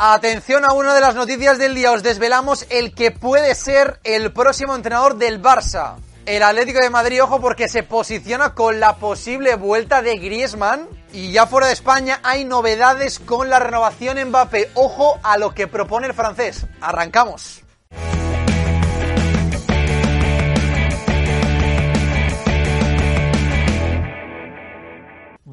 Atención a una de las noticias del día. Os desvelamos el que puede ser el próximo entrenador del Barça. El Atlético de Madrid, ojo, porque se posiciona con la posible vuelta de Griezmann. Y ya fuera de España hay novedades con la renovación Mbappé. Ojo a lo que propone el francés. Arrancamos.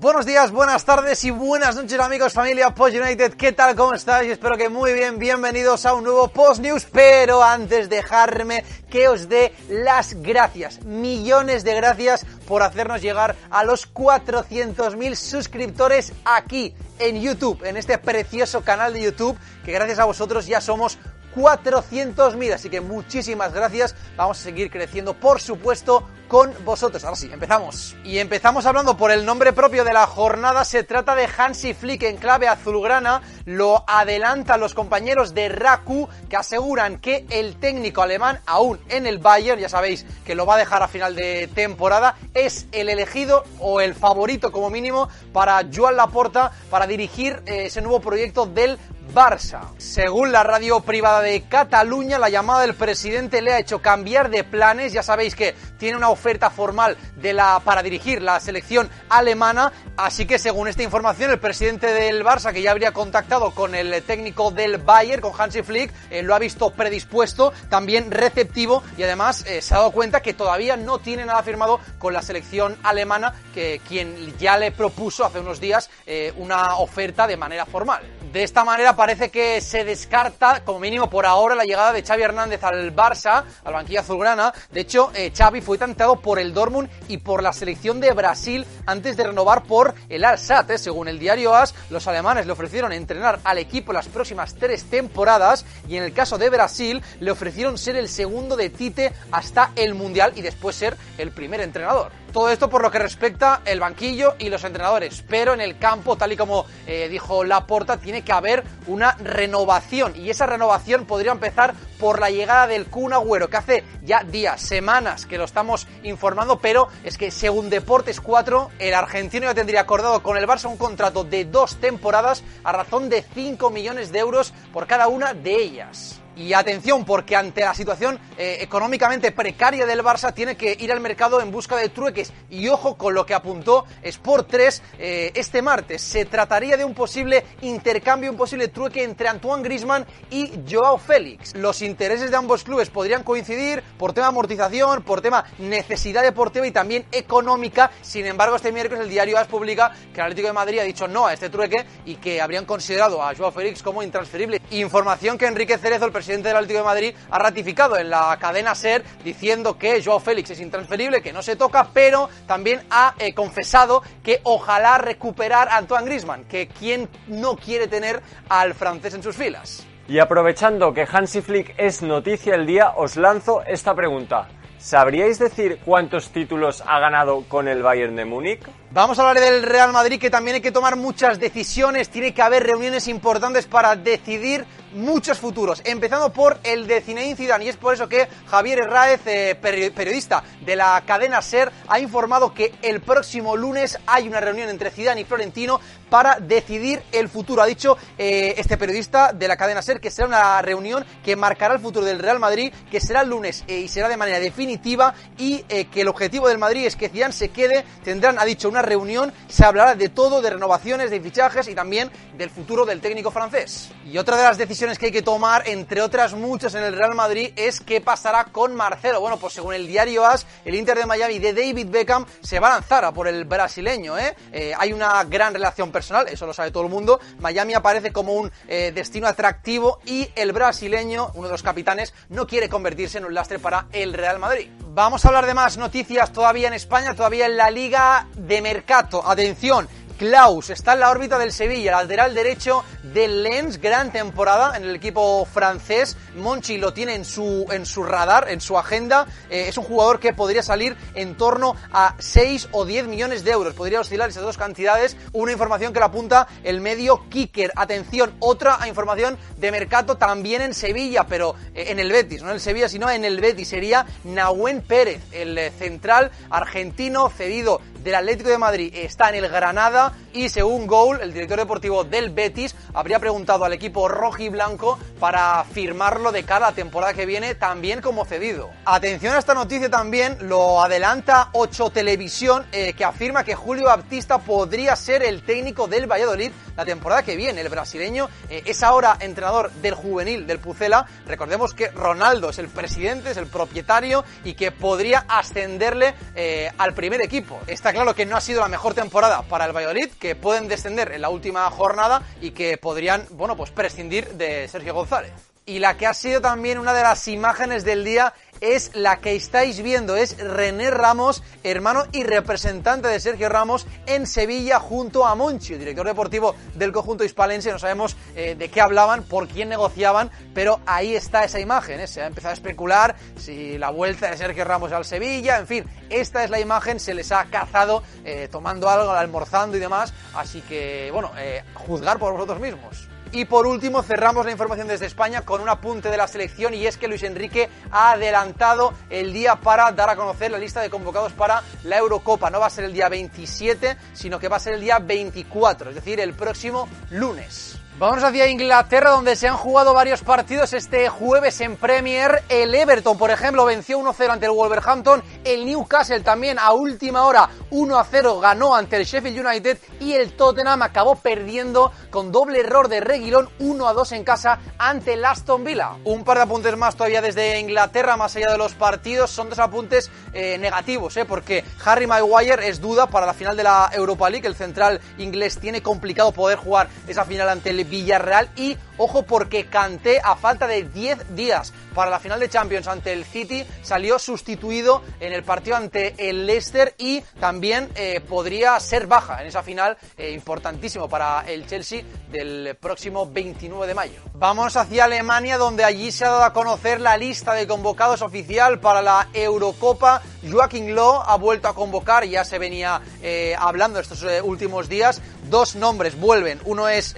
Buenos días, buenas tardes y buenas noches amigos, familia Post United, ¿qué tal? ¿Cómo estáis? Espero que muy bien, bienvenidos a un nuevo Post News, pero antes dejarme que os dé las gracias, millones de gracias por hacernos llegar a los 400.000 suscriptores aquí en YouTube, en este precioso canal de YouTube, que gracias a vosotros ya somos 400.000, así que muchísimas gracias. Vamos a seguir creciendo, por supuesto, con vosotros. Ahora sí, empezamos. Y empezamos hablando por el nombre propio de la jornada. Se trata de Hansi Flick en clave azulgrana. Lo adelantan los compañeros de Raku que aseguran que el técnico alemán, aún en el Bayern, ya sabéis que lo va a dejar a final de temporada, es el elegido o el favorito como mínimo para Joan Laporta para dirigir eh, ese nuevo proyecto del Barça. Según la radio privada de Cataluña, la llamada del presidente le ha hecho cambiar de planes. Ya sabéis que tiene una oferta formal de la, para dirigir la selección alemana. Así que según esta información, el presidente del Barça, que ya habría contactado con el técnico del Bayern, con Hansi Flick, eh, lo ha visto predispuesto, también receptivo y además eh, se ha dado cuenta que todavía no tiene nada firmado con la selección alemana, que quien ya le propuso hace unos días eh, una oferta de manera formal. De esta manera parece que se descarta, como mínimo por ahora, la llegada de Xavi Hernández al Barça, al banquillo azulgrana. De hecho, Xavi fue por el Dortmund y por la selección de Brasil antes de renovar por el Al-Sadd. Eh. Según el diario AS, los alemanes le ofrecieron entrenar al equipo las próximas tres temporadas y en el caso de Brasil le ofrecieron ser el segundo de Tite hasta el Mundial y después ser el primer entrenador. Todo esto por lo que respecta el banquillo y los entrenadores, pero en el campo, tal y como eh, dijo Laporta, tiene que haber una renovación y esa renovación podría empezar por la llegada del Kun Agüero, que hace ya días, semanas que lo estamos informando, pero es que según Deportes 4, el argentino ya tendría acordado con el Barça un contrato de dos temporadas a razón de 5 millones de euros por cada una de ellas. Y atención, porque ante la situación eh, económicamente precaria del Barça tiene que ir al mercado en busca de trueques. Y ojo con lo que apuntó Sport 3 eh, este martes. Se trataría de un posible intercambio, un posible trueque entre Antoine Grisman y Joao Félix. Los intereses de ambos clubes podrían coincidir por tema amortización, por tema necesidad deportiva y también económica. Sin embargo, este miércoles el diario AS publica que el Atlético de Madrid ha dicho no a este trueque y que habrían considerado a Joao Félix como intransferible. Información que Enrique Cerezo, el presidente del Atlético de Madrid, ha ratificado en la cadena SER diciendo que Joao Félix es intransferible, que no se toca, pero también ha eh, confesado que ojalá recuperar a Antoine Griezmann, que quien no quiere tener al francés en sus filas. Y aprovechando que Hansi Flick es noticia el día, os lanzo esta pregunta. ¿Sabríais decir cuántos títulos ha ganado con el Bayern de Múnich? Vamos a hablar del Real Madrid, que también hay que tomar muchas decisiones, tiene que haber reuniones importantes para decidir muchos futuros, empezando por el de Zinedine Zidane, y es por eso que Javier Herráez, eh, periodista de la cadena SER, ha informado que el próximo lunes hay una reunión entre Zidane y Florentino para decidir el futuro. Ha dicho eh, este periodista de la cadena SER que será una reunión que marcará el futuro del Real Madrid, que será el lunes eh, y será de manera definitiva, y que el objetivo del Madrid es que Zidane se quede, tendrán, ha dicho, una reunión, se hablará de todo, de renovaciones, de fichajes y también del futuro del técnico francés. Y otra de las decisiones que hay que tomar, entre otras muchas en el Real Madrid, es qué pasará con Marcelo. Bueno, pues según el diario AS, el Inter de Miami de David Beckham se va a lanzar a por el brasileño. ¿eh? eh hay una gran relación personal, eso lo sabe todo el mundo. Miami aparece como un eh, destino atractivo y el brasileño, uno de los capitanes, no quiere convertirse en un lastre para el Real Madrid. Vamos a hablar de más noticias todavía en España, todavía en la Liga de Mercato. Atención, Klaus está en la órbita del Sevilla, lateral derecho del Lens, gran temporada en el equipo francés. Monchi lo tiene en su, en su radar, en su agenda. Eh, es un jugador que podría salir en torno a 6 o 10 millones de euros. Podría oscilar esas dos cantidades. Una información que la apunta el medio Kicker. Atención, otra información de mercado también en Sevilla, pero eh, en el Betis, no en el Sevilla, sino en el Betis. Sería Nahuen Pérez, el eh, central argentino cedido del Atlético de Madrid está en el Granada y según Goal, el director deportivo del Betis, habría preguntado al equipo rojo y blanco para firmarlo de cara a la temporada que viene también como cedido. Atención a esta noticia también, lo adelanta 8 Televisión eh, que afirma que Julio Baptista podría ser el técnico del Valladolid la temporada que viene. El brasileño eh, es ahora entrenador del juvenil del Pucela. Recordemos que Ronaldo es el presidente, es el propietario y que podría ascenderle eh, al primer equipo. Está claro que no ha sido la mejor temporada para el Valladolid, que pueden descender en la última jornada y que podrían, bueno, pues prescindir de Sergio González. Y la que ha sido también una de las imágenes del día es la que estáis viendo, es René Ramos, hermano y representante de Sergio Ramos en Sevilla junto a Monchi, director deportivo del conjunto hispalense. No sabemos eh, de qué hablaban, por quién negociaban, pero ahí está esa imagen. ¿eh? Se ha empezado a especular si la vuelta de Sergio Ramos al Sevilla, en fin, esta es la imagen, se les ha cazado eh, tomando algo, almorzando y demás. Así que, bueno, juzgar por vosotros mismos. Y por último, cerramos la información desde España con un apunte de la selección y es que Luis Enrique ha adelantado el día para dar a conocer la lista de convocados para la Eurocopa. No va a ser el día 27, sino que va a ser el día 24, es decir, el próximo lunes. Vamos hacia Inglaterra, donde se han jugado varios partidos este jueves en Premier. El Everton, por ejemplo, venció 1-0 ante el Wolverhampton. El Newcastle también a última hora 1-0 ganó ante el Sheffield United. Y el Tottenham acabó perdiendo con doble error de Reguilón 1-2 en casa ante el Aston Villa. Un par de apuntes más todavía desde Inglaterra, más allá de los partidos. Son dos apuntes eh, negativos, eh, porque Harry Maguire es duda para la final de la Europa League. El central inglés tiene complicado poder jugar esa final ante el Villarreal y ojo porque Canté a falta de 10 días para la final de Champions ante el City salió sustituido en el partido ante el Leicester y también eh, podría ser baja en esa final eh, importantísimo para el Chelsea del próximo 29 de mayo. Vamos hacia Alemania donde allí se ha dado a conocer la lista de convocados oficial para la Eurocopa. Joaquín Lowe ha vuelto a convocar, ya se venía eh, hablando estos últimos días. Dos nombres vuelven, uno es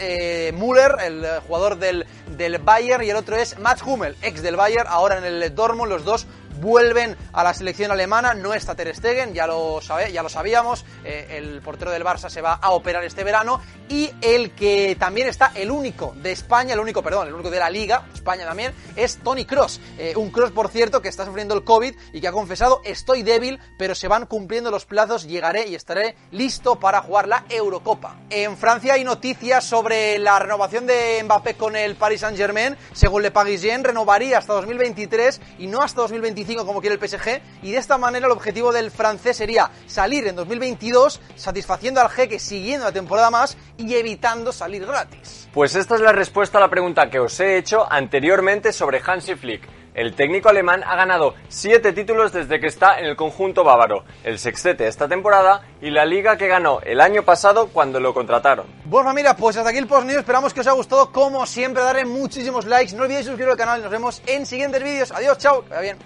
Müller, el jugador del, del Bayern, y el otro es Mats Hummel, ex del Bayern, ahora en el Dortmund, los dos vuelven a la selección alemana, no está Ter Stegen, ya lo, sabe, ya lo sabíamos, eh, el portero del Barça se va a operar este verano y el que también está, el único de España, el único, perdón, el único de la Liga, España también, es Tony Cross, eh, un Cross por cierto que está sufriendo el COVID y que ha confesado estoy débil, pero se van cumpliendo los plazos, llegaré y estaré listo para jugar la Eurocopa. En Francia hay noticias sobre la renovación de Mbappé con el Paris Saint Germain, según Le Parisien renovaría hasta 2023 y no hasta 2025 como quiere el PSG y de esta manera el objetivo del francés sería salir en 2022 satisfaciendo al jeque siguiendo la temporada más y evitando salir gratis. Pues esta es la respuesta a la pregunta que os he hecho anteriormente sobre Hansi Flick. El técnico alemán ha ganado siete títulos desde que está en el conjunto bávaro, el sextete esta temporada y la liga que ganó el año pasado cuando lo contrataron. Bueno familia, pues hasta aquí el post news, esperamos que os haya gustado como siempre, darle muchísimos likes, no olvidéis suscribiros al canal y nos vemos en siguientes vídeos, adiós, chao, que vaya bien.